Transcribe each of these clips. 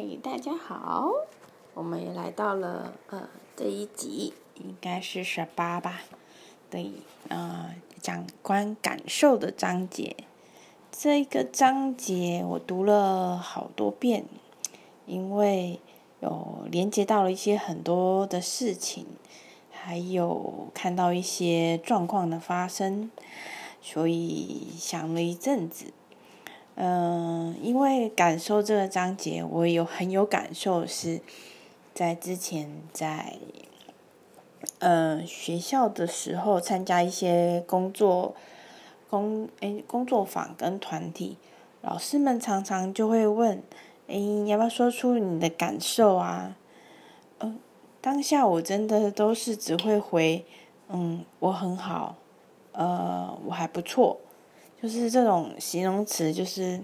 嗨，大家好，我们也来到了呃这一集，应该是十八吧？对，呃，讲关感受的章节。这个章节我读了好多遍，因为有连接到了一些很多的事情，还有看到一些状况的发生，所以想了一阵子。嗯，因为感受这个章节，我有很有感受，是在之前在呃学校的时候参加一些工作工诶工作坊跟团体，老师们常常就会问，诶，要不要说出你的感受啊？嗯，当下我真的都是只会回，嗯，我很好，呃，我还不错。就是这种形容词，就是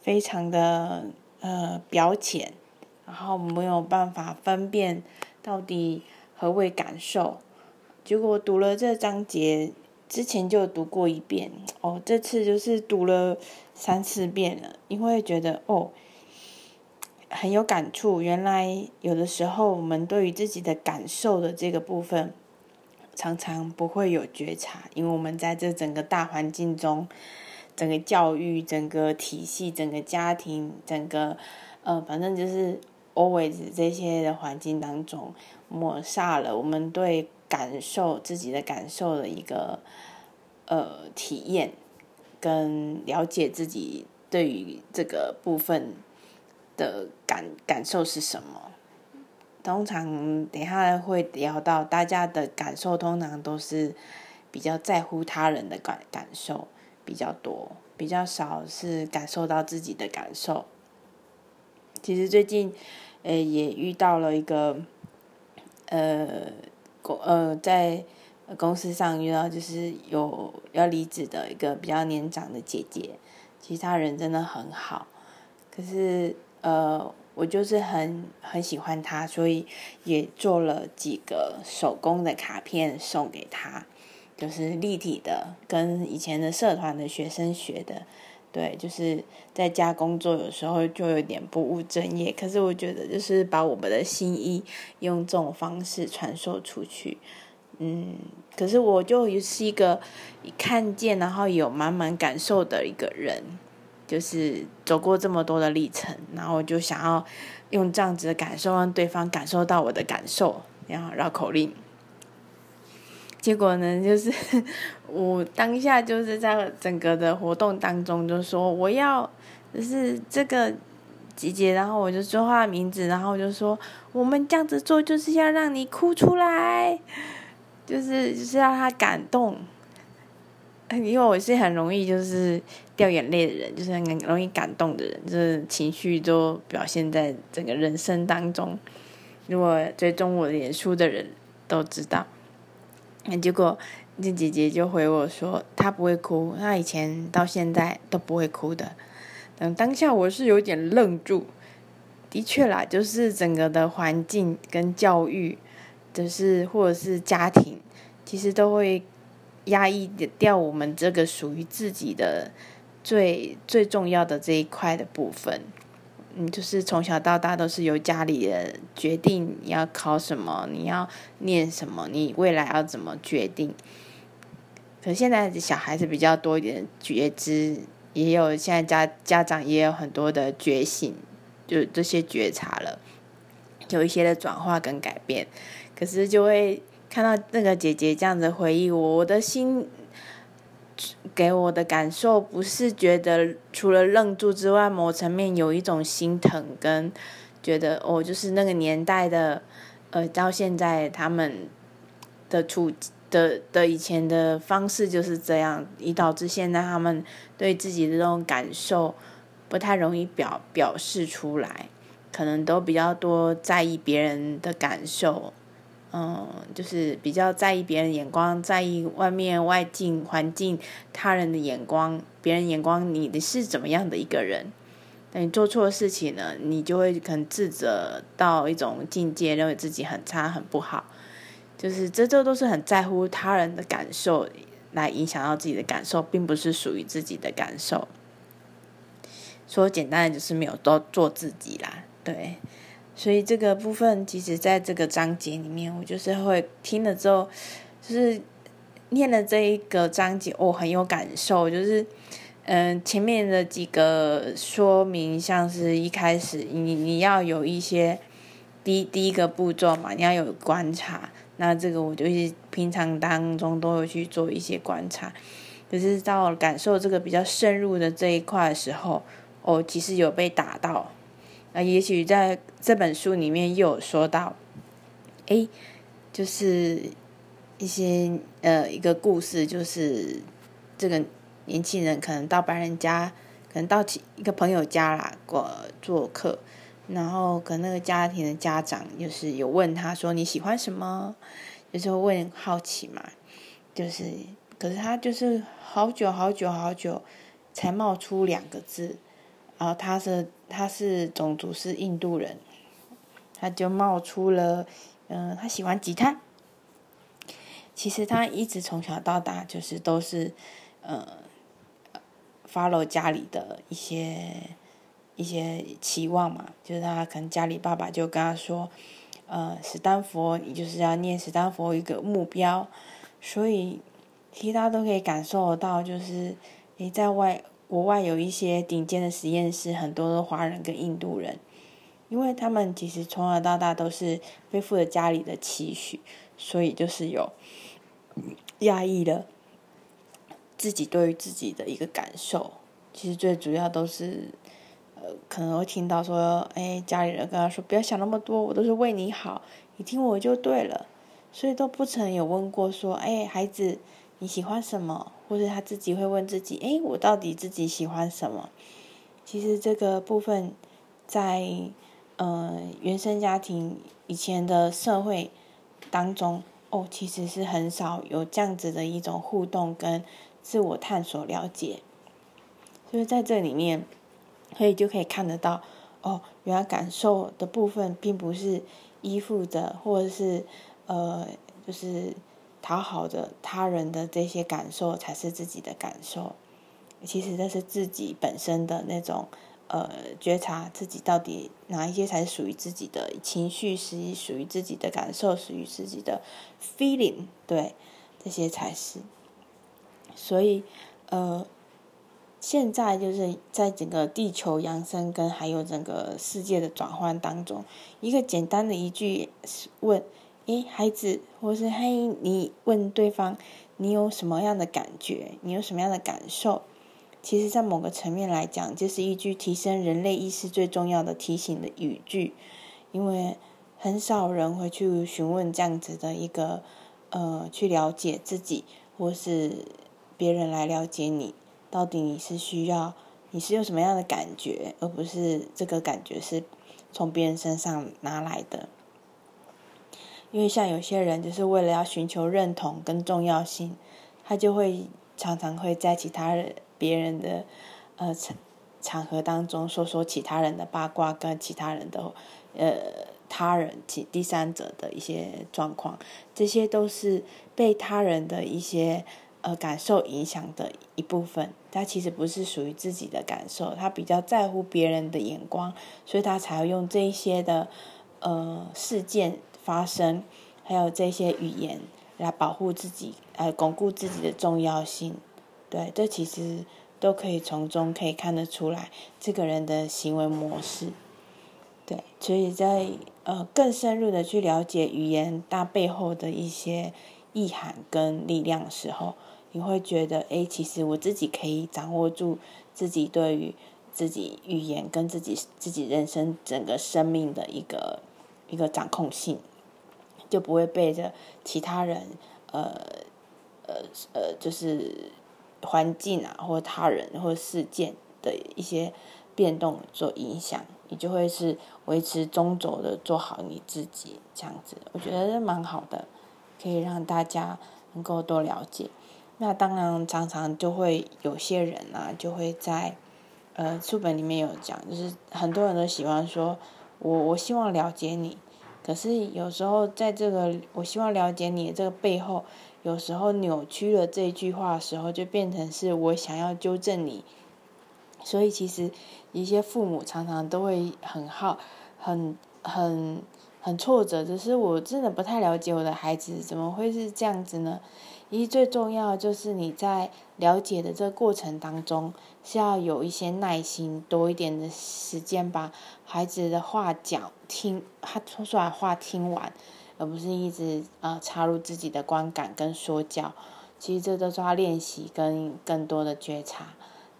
非常的呃表浅，然后没有办法分辨到底何谓感受。结果读了这章节之前就读过一遍，哦，这次就是读了三四遍了，因为觉得哦很有感触。原来有的时候我们对于自己的感受的这个部分。常常不会有觉察，因为我们在这整个大环境中，整个教育、整个体系、整个家庭、整个呃，反正就是 always 这些的环境当中，抹煞了我们对感受自己的感受的一个呃体验，跟了解自己对于这个部分的感感受是什么。通常等下会聊到，大家的感受通常都是比较在乎他人的感感受比较多，比较少是感受到自己的感受。其实最近，呃，也遇到了一个，呃，公呃在公司上遇到就是有要离职的一个比较年长的姐姐，其实她人真的很好，可是呃。我就是很很喜欢他，所以也做了几个手工的卡片送给他，就是立体的，跟以前的社团的学生学的。对，就是在家工作有时候就有点不务正业，可是我觉得就是把我们的心意用这种方式传授出去，嗯，可是我就是一个看见然后有满满感受的一个人。就是走过这么多的历程，然后我就想要用这样子的感受让对方感受到我的感受，然后绕口令。结果呢，就是 我当下就是在整个的活动当中就说我要就是这个姐姐，然后我就说她的名字，然后我就说我们这样子做就是要让你哭出来，就是就是让她感动。因为我是很容易就是掉眼泪的人，就是很容易感动的人，就是情绪都表现在整个人生当中。如果追踪我脸书的人都知道，那结果那姐姐就回我说，她不会哭，她以前到现在都不会哭的。等当下我是有点愣住，的确啦，就是整个的环境跟教育，就是或者是家庭，其实都会。压抑掉我们这个属于自己的最最重要的这一块的部分，嗯，就是从小到大都是由家里人决定你要考什么，你要念什么，你未来要怎么决定。可现在小孩子比较多一点觉知，也有现在家家长也有很多的觉醒，就这些觉察了，有一些的转化跟改变，可是就会。看到那个姐姐这样子回忆我，我的心给我的感受不是觉得除了愣住之外，某层面有一种心疼跟觉得哦，就是那个年代的呃，到现在他们的处的的以前的方式就是这样，以导致现在他们对自己的这种感受不太容易表表示出来，可能都比较多在意别人的感受。嗯，就是比较在意别人眼光，在意外面外境环境、他人的眼光，别人眼光你的是怎么样的一个人？那你做错事情呢，你就会很自责到一种境界，认为自己很差、很不好。就是这这都是很在乎他人的感受，来影响到自己的感受，并不是属于自己的感受。说简单的就是没有多做自己啦。对，所以这个部分其实在这个章节里面，我就是会听了之后，就是念了这一个章节，我很有感受，就是嗯，前面的几个说明，像是一开始你你要有一些第第一个步骤嘛，你要有观察。那这个我就是平常当中都有去做一些观察，可是到感受这个比较深入的这一块的时候，哦，其实有被打到。啊也许在这本书里面又有说到，哎，就是一些呃一个故事，就是这个年轻人可能到别人家，可能到一个朋友家啦过做客。然后跟那个家庭的家长就是有问他说你喜欢什么，就是问好奇嘛，就是可是他就是好久好久好久才冒出两个字，然后他是他是种族是印度人，他就冒出了嗯他喜欢吉他，其实他一直从小到大就是都是呃 follow 家里的一些。一些期望嘛，就是他可能家里爸爸就跟他说，呃，史丹佛你就是要念史丹佛一个目标，所以其他都可以感受到，就是你在外国外有一些顶尖的实验室，很多的华人跟印度人，因为他们其实从小到大都是背负着家里的期许，所以就是有压抑了自己对于自己的一个感受，其实最主要都是呃。可能会听到说，哎，家里人跟他说，不要想那么多，我都是为你好，你听我就对了，所以都不曾有问过说，哎，孩子你喜欢什么，或者他自己会问自己，哎，我到底自己喜欢什么？其实这个部分在呃原生家庭以前的社会当中，哦，其实是很少有这样子的一种互动跟自我探索了解，所以在这里面。所以就可以看得到，哦，原来感受的部分并不是依附的，或者是呃，就是讨好的他人的这些感受才是自己的感受。其实这是自己本身的那种呃觉察，自己到底哪一些才属于自己的情绪，是属于自己的感受，属于自己的 feeling，对，这些才是。所以呃。现在就是在整个地球扬升跟还有整个世界的转换当中，一个简单的一句问：“诶，孩子，或是嘿，你问对方，你有什么样的感觉？你有什么样的感受？”其实，在某个层面来讲，这是一句提升人类意识最重要的提醒的语句，因为很少人会去询问这样子的一个呃，去了解自己，或是别人来了解你。到底你是需要，你是有什么样的感觉，而不是这个感觉是从别人身上拿来的。因为像有些人就是为了要寻求认同跟重要性，他就会常常会在其他人、别人的呃场场合当中说说其他人的八卦，跟其他人的呃他人其第三者的一些状况，这些都是被他人的一些。呃，感受影响的一部分，他其实不是属于自己的感受，他比较在乎别人的眼光，所以他才会用这一些的呃事件发声，还有这些语言来保护自己，来巩固自己的重要性。对，这其实都可以从中可以看得出来这个人的行为模式。对，所以在呃更深入的去了解语言大背后的一些意涵跟力量的时候。你会觉得，哎，其实我自己可以掌握住自己对于自己语言跟自己自己人生整个生命的一个一个掌控性，就不会被着其他人，呃呃呃，就是环境啊，或他人或事件的一些变动做影响，你就会是维持中轴的做好你自己这样子，我觉得蛮好的，可以让大家能够多了解。那当然，常常就会有些人啊，就会在，呃，书本里面有讲，就是很多人都喜欢说，我我希望了解你，可是有时候在这个我希望了解你的这个背后，有时候扭曲了这句话的时候，就变成是我想要纠正你，所以其实一些父母常常都会很好，很很很挫折，只是我真的不太了解我的孩子怎么会是这样子呢？一最重要就是你在了解的这个过程当中，是要有一些耐心，多一点的时间把孩子的话讲听，他说出来话听完，而不是一直呃插入自己的观感跟说教。其实这都是要练习跟更多的觉察。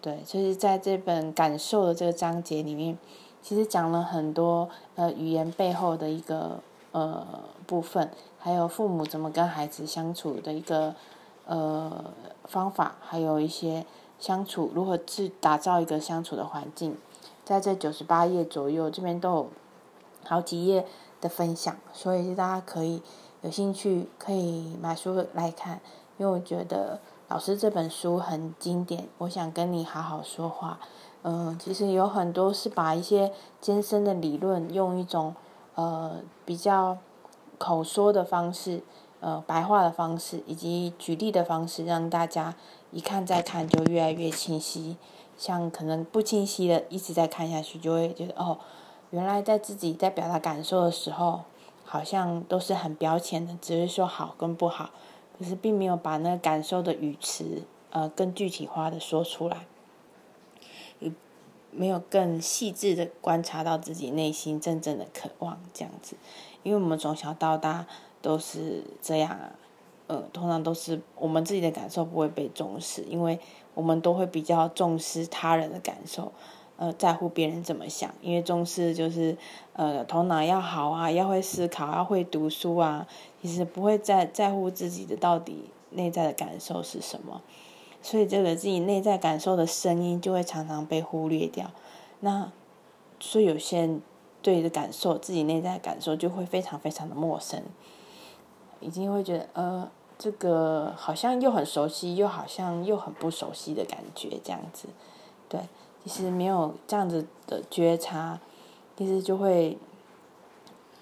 对，就是在这本感受的这个章节里面，其实讲了很多呃语言背后的一个呃部分。还有父母怎么跟孩子相处的一个呃方法，还有一些相处如何去打造一个相处的环境，在这九十八页左右，这边都有好几页的分享，所以大家可以有兴趣可以买书来看，因为我觉得老师这本书很经典，我想跟你好好说话。嗯，其实有很多是把一些艰深的理论用一种呃比较。口说的方式，呃，白话的方式，以及举例的方式，让大家一看再看就越来越清晰。像可能不清晰的，一直在看下去，就会觉得哦，原来在自己在表达感受的时候，好像都是很标签的，只是说好跟不好，可是并没有把那个感受的语词，呃，更具体化的说出来，也没有更细致的观察到自己内心真正的渴望，这样子。因为我们从小到大都是这样啊，呃，通常都是我们自己的感受不会被重视，因为我们都会比较重视他人的感受，呃，在乎别人怎么想，因为重视就是呃头脑要好啊，要会思考，要会读书啊，其实不会在在乎自己的到底内在的感受是什么，所以这个自己内在感受的声音就会常常被忽略掉，那所以有些人。对的感受，自己内在的感受就会非常非常的陌生，已经会觉得呃，这个好像又很熟悉，又好像又很不熟悉的感觉，这样子，对，其实没有这样子的觉察，其实就会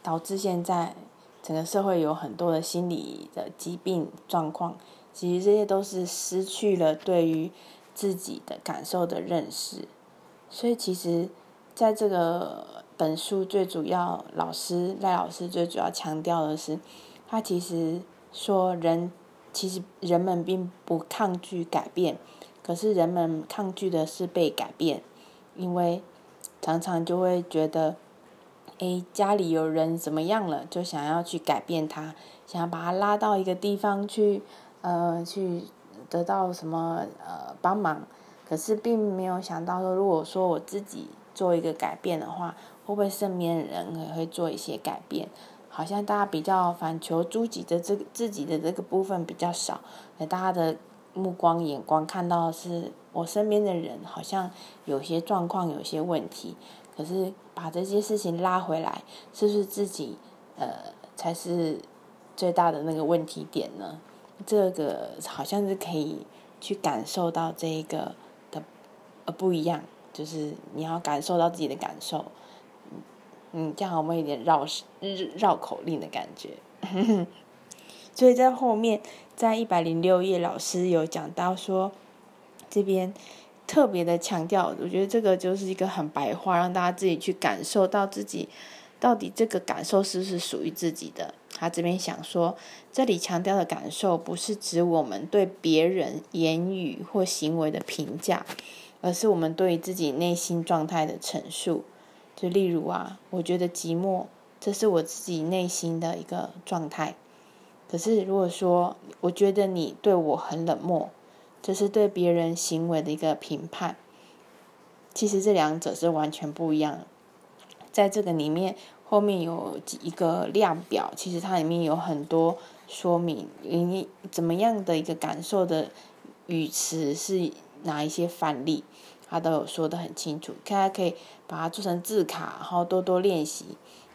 导致现在整个社会有很多的心理的疾病状况，其实这些都是失去了对于自己的感受的认识，所以其实在这个。本书最主要，老师赖老师最主要强调的是，他其实说人其实人们并不抗拒改变，可是人们抗拒的是被改变，因为常常就会觉得，哎，家里有人怎么样了，就想要去改变他，想要把他拉到一个地方去，呃，去得到什么呃帮忙，可是并没有想到说，如果说我自己做一个改变的话。会不会身边的人也会做一些改变？好像大家比较反求诸己的这个自己的这个部分比较少，大家的目光眼光看到是我身边的人好像有些状况有些问题，可是把这些事情拉回来，是不是自己呃才是最大的那个问题点呢？这个好像是可以去感受到这一个的呃不一样，就是你要感受到自己的感受。嗯，这样我们有点绕绕口令的感觉，所以在后面，在一百零六页，老师有讲到说，这边特别的强调，我觉得这个就是一个很白话，让大家自己去感受到自己到底这个感受是不是属于自己的。他这边想说，这里强调的感受，不是指我们对别人言语或行为的评价，而是我们对自己内心状态的陈述。就例如啊，我觉得寂寞，这是我自己内心的一个状态。可是如果说，我觉得你对我很冷漠，这是对别人行为的一个评判。其实这两者是完全不一样。在这个里面，后面有一个量表，其实它里面有很多说明，你怎么样的一个感受的语词是哪一些范例。他都有说的很清楚，大家可以把它做成字卡，然后多多练习，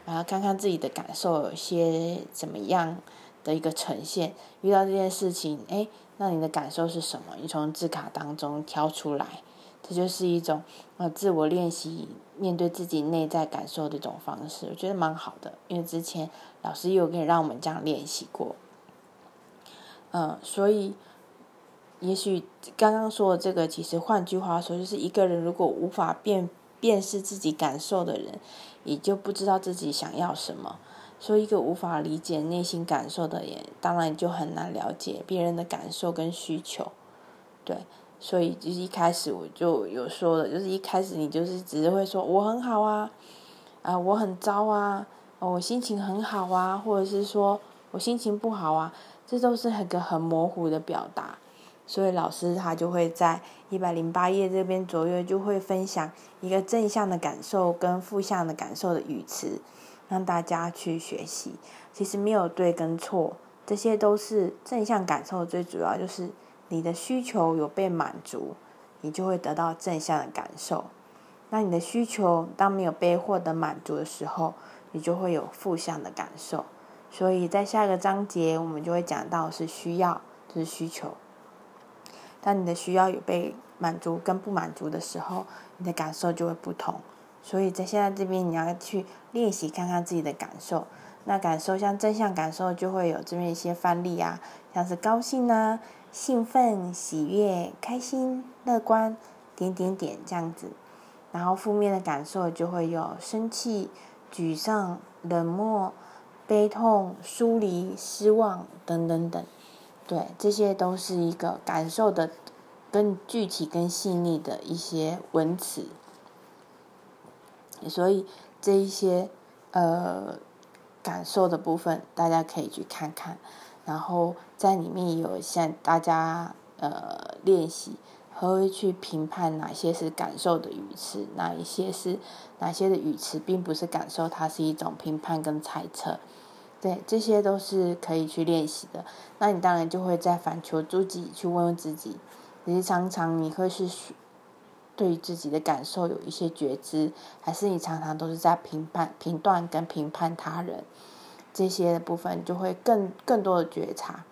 然后看看自己的感受有些怎么样的一个呈现。遇到这件事情，哎，那你的感受是什么？你从字卡当中挑出来，这就是一种呃自我练习面对自己内在感受的一种方式，我觉得蛮好的。因为之前老师也有跟让我们这样练习过，嗯，所以。也许刚刚说的这个，其实换句话说，就是一个人如果无法辨辨识自己感受的人，也就不知道自己想要什么。所以，一个无法理解内心感受的人，当然就很难了解别人的感受跟需求。对，所以就是一开始我就有说了，就是一开始你就是只是会说我很好啊，啊我很糟啊，我心情很好啊，或者是说我心情不好啊，这都是很个很模糊的表达。所以老师他就会在一百零八页这边左右就会分享一个正向的感受跟负向的感受的语词。让大家去学习，其实没有对跟错，这些都是正向感受。最主要就是你的需求有被满足，你就会得到正向的感受。那你的需求当没有被获得满足的时候，你就会有负向的感受。所以在下一个章节，我们就会讲到是需要，就是需求。当你的需要有被满足跟不满足的时候，你的感受就会不同。所以在现在这边，你要去练习看看自己的感受。那感受像正向感受，就会有这边一些范例啊，像是高兴啊、兴奋、喜悦、开心、乐观，点点点这样子。然后负面的感受就会有生气、沮丧、冷漠、悲痛、疏离、失望等等等。对，这些都是一个感受的更具体、更细腻的一些文词。所以这一些呃感受的部分，大家可以去看看，然后在里面有向大家呃练习，会去评判哪些是感受的语词，哪一些是哪些的语词并不是感受，它是一种评判跟猜测，对，这些都是可以去练习的。那你当然就会在反求诸己，去问问自己，其实常常你会是。对自己的感受有一些觉知，还是你常常都是在评判、评断跟评判他人，这些的部分就会更更多的觉察。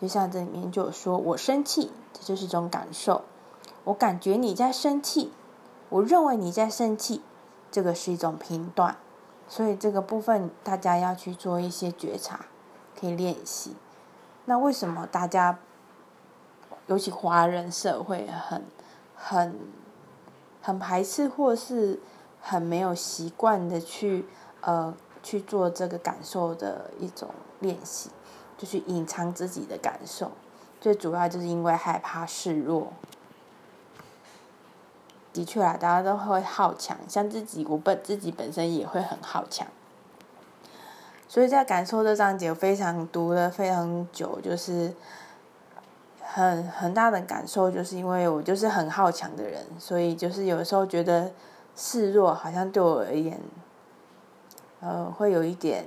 就像这里面就有说，我生气，这就是一种感受。我感觉你在生气，我认为你在生气，这个是一种评断。所以这个部分大家要去做一些觉察，可以练习。那为什么大家，尤其华人社会很？很很排斥，或是很没有习惯的去呃去做这个感受的一种练习，就去隐藏自己的感受。最主要就是因为害怕示弱。的确啊，大家都会好强，像自己我本自己本身也会很好强。所以在感受这章节，非常读了非常久，就是。很很大的感受，就是因为我就是很好强的人，所以就是有时候觉得示弱好像对我而言，呃，会有一点，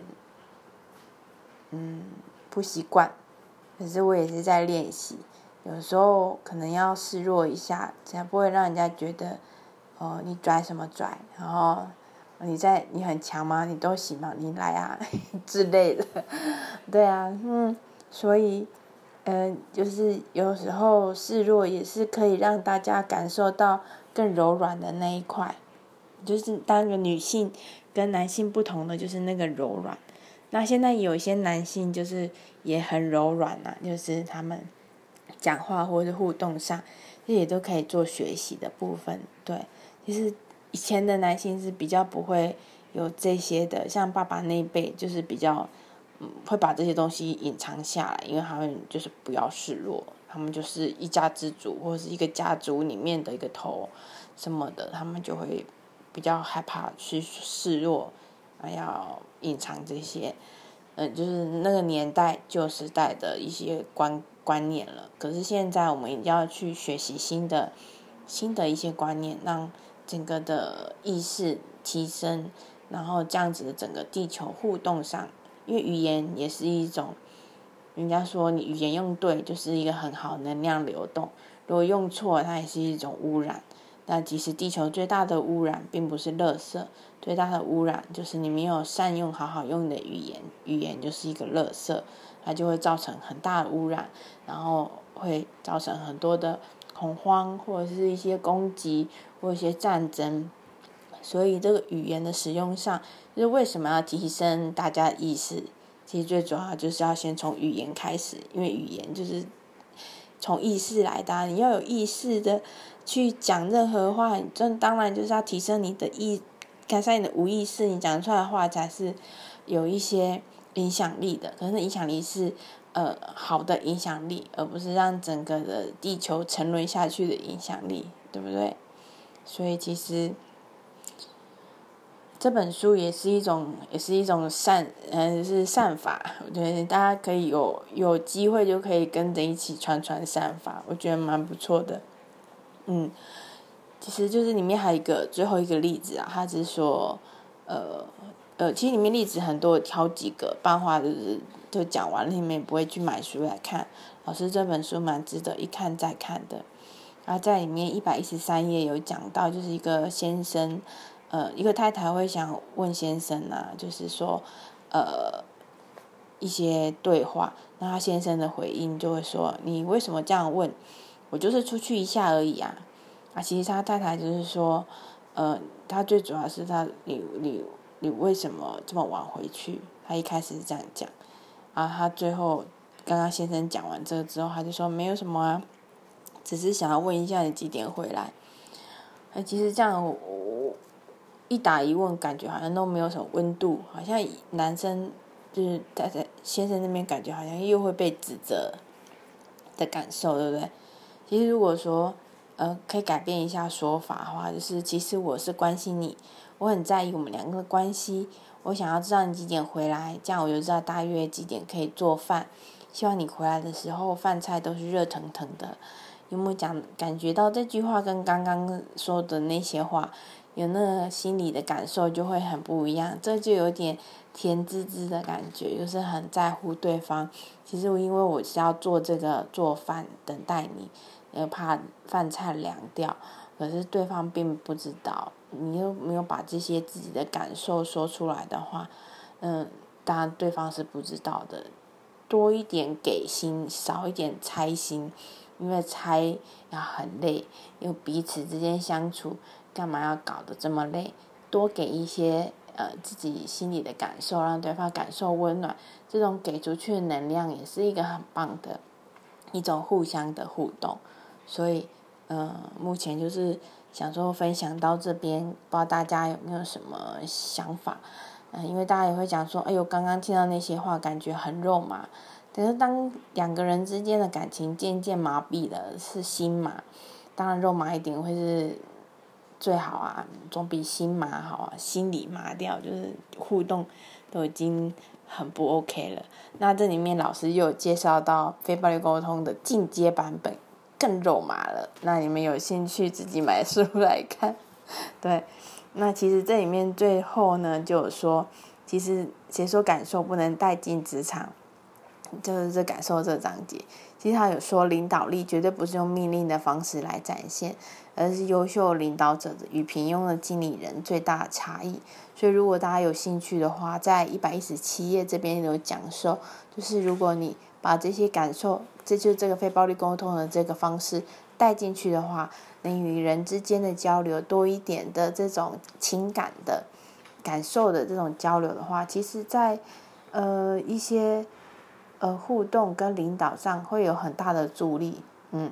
嗯，不习惯。可是我也是在练习，有时候可能要示弱一下，才不会让人家觉得，哦，你拽什么拽？然后你在你很强吗？你都行吗？你来啊 之类的。对啊，嗯，所以。嗯，就是有时候示弱也是可以让大家感受到更柔软的那一块，就是当个女性跟男性不同的就是那个柔软。那现在有一些男性就是也很柔软呐，就是他们讲话或者是互动上，这也都可以做学习的部分。对，其实以前的男性是比较不会有这些的，像爸爸那一辈就是比较。嗯，会把这些东西隐藏下来，因为他们就是不要示弱，他们就是一家之主或者是一个家族里面的一个头什么的，他们就会比较害怕去示弱，还要隐藏这些，嗯，就是那个年代旧时代的一些观观念了。可是现在我们一定要去学习新的新的一些观念，让整个的意识提升，然后这样子的整个地球互动上。因为语言也是一种，人家说你语言用对，就是一个很好能量流动；如果用错，它也是一种污染。那其实地球最大的污染并不是垃圾，最大的污染就是你没有善用好好用的语言，语言就是一个垃圾，它就会造成很大的污染，然后会造成很多的恐慌，或者是一些攻击或一些战争。所以这个语言的使用上，就是为什么要提升大家意识？其实最主要就是要先从语言开始，因为语言就是从意识来的，你要有意识的去讲任何话，这当然就是要提升你的意，改善你的无意识，你讲出来的话才是有一些影响力的。可是影响力是呃好的影响力，而不是让整个的地球沉沦下去的影响力，对不对？所以其实。这本书也是一种，也是一种善，嗯，是善法。我觉得大家可以有有机会就可以跟着一起传传善法，我觉得蛮不错的。嗯，其实就是里面还有一个最后一个例子啊，他只是说，呃呃，其实里面例子很多，挑几个，漫画就是就讲完了，你们也不会去买书来看。老师这本书蛮值得一看再看的。然后在里面一百一十三页有讲到，就是一个先生。呃，一个太太会想问先生啊，就是说，呃，一些对话，那他先生的回应就会说：“你为什么这样问？我就是出去一下而已啊。”啊，其实他太太就是说，呃，他最主要是他，你你你为什么这么晚回去？他一开始是这样讲，啊，他最后刚刚先生讲完这个之后，他就说没有什么啊，只是想要问一下你几点回来。哎，其实这样我。一打一问，感觉好像都没有什么温度，好像男生就是在在先生那边感觉好像又会被指责的感受，对不对？其实如果说呃可以改变一下说法的话，就是其实我是关心你，我很在意我们两个的关系，我想要知道你几点回来，这样我就知道大约几点可以做饭。希望你回来的时候饭菜都是热腾腾的。有没有讲感觉到这句话跟刚刚说的那些话？有那个心里的感受就会很不一样，这就有点甜滋滋的感觉，就是很在乎对方。其实因为我是要做这个做饭等待你，又怕饭菜凉掉，可是对方并不知道，你又没有把这些自己的感受说出来的话，嗯，当然对方是不知道的。多一点给心，少一点猜心，因为猜要很累，因为彼此之间相处。干嘛要搞得这么累？多给一些呃自己心里的感受，让对方感受温暖。这种给出去的能量也是一个很棒的一种互相的互动。所以，嗯，目前就是想说分享到这边，不知道大家有没有什么想法？嗯，因为大家也会讲说，哎呦，刚刚听到那些话，感觉很肉麻。可是当两个人之间的感情渐渐麻痹了，是心麻，当然肉麻一点会是。最好啊，总比心麻好啊，心里麻掉就是互动都已经很不 OK 了。那这里面老师又有介绍到非暴力沟通的进阶版本，更肉麻了。那你们有兴趣自己买书来看。对，那其实这里面最后呢，就有说，其实谁说感受不能带进职场，就是这感受这章节。其实他有说，领导力绝对不是用命令的方式来展现，而是优秀领导者与平庸的经理人最大的差异。所以，如果大家有兴趣的话，在一百一十七页这边有讲授，就是如果你把这些感受，这就是这个非暴力沟通的这个方式带进去的话，能与人之间的交流多一点的这种情感的感受的这种交流的话，其实，在呃一些。呃，互动跟领导上会有很大的助力，嗯，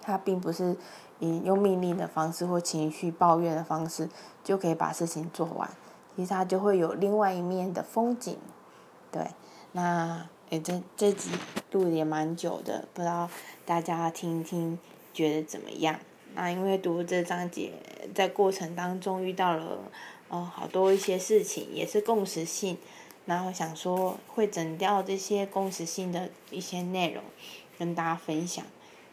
他并不是以用命令的方式或情绪抱怨的方式就可以把事情做完，其实他就会有另外一面的风景，对，那诶这这集录也蛮久的，不知道大家听一听觉得怎么样？那因为读这章节在过程当中遇到了呃好多一些事情，也是共识性。然后想说会整掉这些共识性的一些内容，跟大家分享。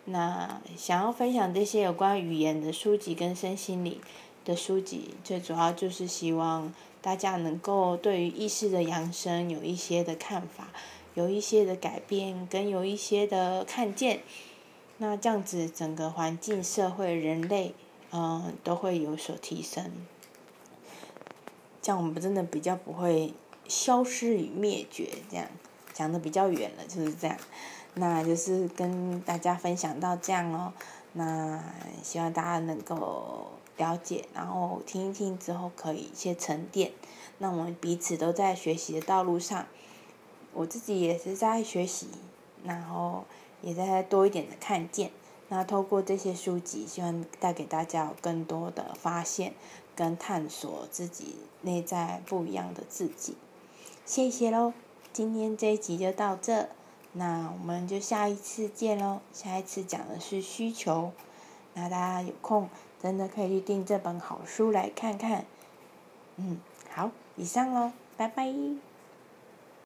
那想要分享这些有关语言的书籍跟身心理的书籍，最主要就是希望大家能够对于意识的扬升有一些的看法，有一些的改变，跟有一些的看见。那这样子整个环境、社会、人类，嗯，都会有所提升。这样我们真的比较不会。消失与灭绝，这样讲的比较远了，就是这样。那就是跟大家分享到这样哦。那希望大家能够了解，然后听一听之后可以一些沉淀。那我们彼此都在学习的道路上，我自己也是在学习，然后也在多一点的看见。那透过这些书籍，希望带给大家有更多的发现跟探索自己内在不一样的自己。谢谢喽，今天这一集就到这，那我们就下一次见喽。下一次讲的是需求，那大家有空真的可以去订这本好书来看看。嗯，好，以上喽，拜拜。